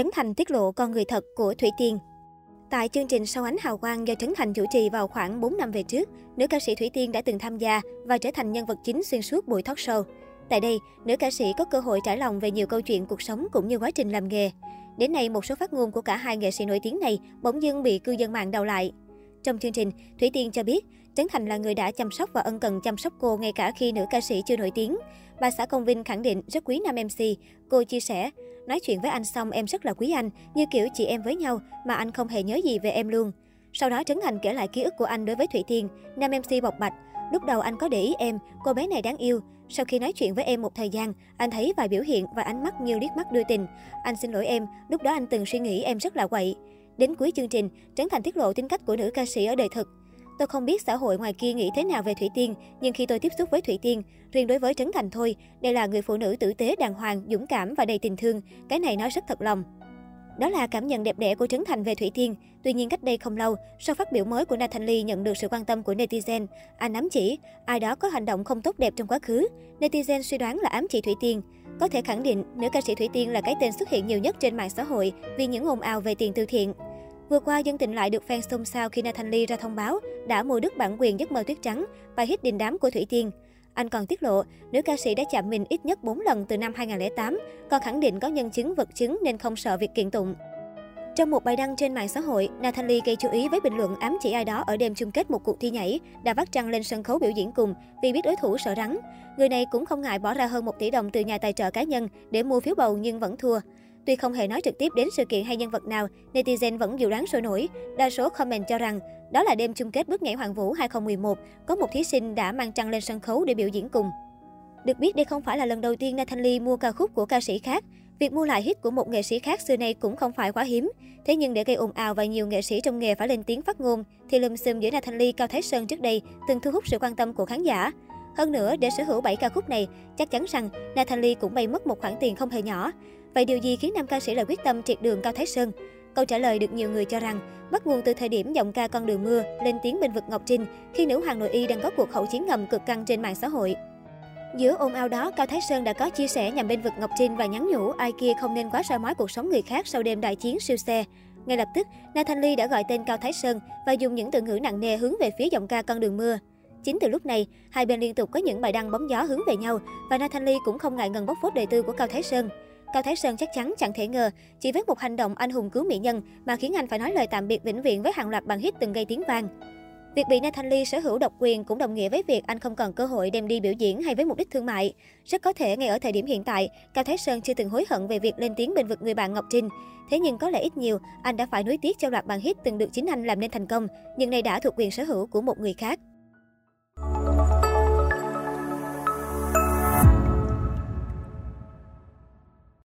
Trấn Thành tiết lộ con người thật của Thủy Tiên. Tại chương trình Sau ánh hào quang do Trấn Thành chủ trì vào khoảng 4 năm về trước, nữ ca sĩ Thủy Tiên đã từng tham gia và trở thành nhân vật chính xuyên suốt buổi talk show. Tại đây, nữ ca sĩ có cơ hội trải lòng về nhiều câu chuyện cuộc sống cũng như quá trình làm nghề. Đến nay, một số phát ngôn của cả hai nghệ sĩ nổi tiếng này bỗng dưng bị cư dân mạng đào lại. Trong chương trình, Thủy Tiên cho biết, Trấn Thành là người đã chăm sóc và ân cần chăm sóc cô ngay cả khi nữ ca sĩ chưa nổi tiếng. Bà xã Công Vinh khẳng định rất quý nam MC. Cô chia sẻ, nói chuyện với anh xong em rất là quý anh, như kiểu chị em với nhau mà anh không hề nhớ gì về em luôn. Sau đó Trấn Thành kể lại ký ức của anh đối với Thủy Tiên, nam MC bộc bạch. Lúc đầu anh có để ý em, cô bé này đáng yêu. Sau khi nói chuyện với em một thời gian, anh thấy vài biểu hiện và ánh mắt như liếc mắt đưa tình. Anh xin lỗi em, lúc đó anh từng suy nghĩ em rất là quậy. Đến cuối chương trình, Trấn Thành tiết lộ tính cách của nữ ca sĩ ở đời thực. Tôi không biết xã hội ngoài kia nghĩ thế nào về Thủy Tiên, nhưng khi tôi tiếp xúc với Thủy Tiên, riêng đối với Trấn Thành thôi, đây là người phụ nữ tử tế đàng hoàng, dũng cảm và đầy tình thương. Cái này nói rất thật lòng. Đó là cảm nhận đẹp đẽ của Trấn Thành về Thủy Tiên. Tuy nhiên cách đây không lâu, sau phát biểu mới của Nathan Lee nhận được sự quan tâm của netizen, anh ám chỉ ai đó có hành động không tốt đẹp trong quá khứ. Netizen suy đoán là ám chỉ Thủy Tiên. Có thể khẳng định, nữ ca sĩ Thủy Tiên là cái tên xuất hiện nhiều nhất trên mạng xã hội vì những ồn ào về tiền từ thiện. Vừa qua, dân tình lại được fan xôn xao khi Nathan Lee ra thông báo đã mua đứt bản quyền giấc mơ tuyết trắng, bài hit đình đám của Thủy Tiên. Anh còn tiết lộ, nữ ca sĩ đã chạm mình ít nhất 4 lần từ năm 2008, còn khẳng định có nhân chứng vật chứng nên không sợ việc kiện tụng. Trong một bài đăng trên mạng xã hội, Nathan Lee gây chú ý với bình luận ám chỉ ai đó ở đêm chung kết một cuộc thi nhảy, đã vắt trăng lên sân khấu biểu diễn cùng vì biết đối thủ sợ rắn. Người này cũng không ngại bỏ ra hơn 1 tỷ đồng từ nhà tài trợ cá nhân để mua phiếu bầu nhưng vẫn thua. Tuy không hề nói trực tiếp đến sự kiện hay nhân vật nào, netizen vẫn dự đoán sôi nổi. Đa số comment cho rằng đó là đêm chung kết bước nhảy Hoàng Vũ 2011, có một thí sinh đã mang trăng lên sân khấu để biểu diễn cùng. Được biết đây không phải là lần đầu tiên Nathan Lee mua ca khúc của ca sĩ khác. Việc mua lại hit của một nghệ sĩ khác xưa nay cũng không phải quá hiếm. Thế nhưng để gây ồn ào và nhiều nghệ sĩ trong nghề phải lên tiếng phát ngôn, thì lùm xùm giữa Nathan Lee, Cao Thái Sơn trước đây từng thu hút sự quan tâm của khán giả. Hơn nữa, để sở hữu 7 ca khúc này, chắc chắn rằng Nathan Lee cũng bay mất một khoản tiền không hề nhỏ. Vậy điều gì khiến nam ca sĩ lại quyết tâm triệt đường Cao Thái Sơn? Câu trả lời được nhiều người cho rằng bắt nguồn từ thời điểm giọng ca Con đường mưa lên tiếng bên vực Ngọc Trinh khi nữ hoàng nội y đang có cuộc hậu chiến ngầm cực căng trên mạng xã hội. Giữa ồn ào đó, Cao Thái Sơn đã có chia sẻ nhằm bên vực Ngọc Trinh và nhắn nhủ ai kia không nên quá soi mói cuộc sống người khác sau đêm đại chiến siêu xe. Ngay lập tức, na thanh ly đã gọi tên Cao Thái Sơn và dùng những từ ngữ nặng nề hướng về phía giọng ca Con đường mưa. Chính từ lúc này, hai bên liên tục có những bài đăng bóng gió hướng về nhau và na thanh ly cũng không ngại ngần bóc phốt đời tư của Cao Thái Sơn. Cao Thái Sơn chắc chắn chẳng thể ngờ, chỉ với một hành động anh hùng cứu mỹ nhân mà khiến anh phải nói lời tạm biệt vĩnh viễn với hàng loạt bản hit từng gây tiếng vang. Việc bị Nathan Lee sở hữu độc quyền cũng đồng nghĩa với việc anh không còn cơ hội đem đi biểu diễn hay với mục đích thương mại. Rất có thể ngay ở thời điểm hiện tại, Cao Thái Sơn chưa từng hối hận về việc lên tiếng bên vực người bạn Ngọc Trinh. Thế nhưng có lẽ ít nhiều, anh đã phải nuối tiếc cho loạt bản hit từng được chính anh làm nên thành công, nhưng nay đã thuộc quyền sở hữu của một người khác.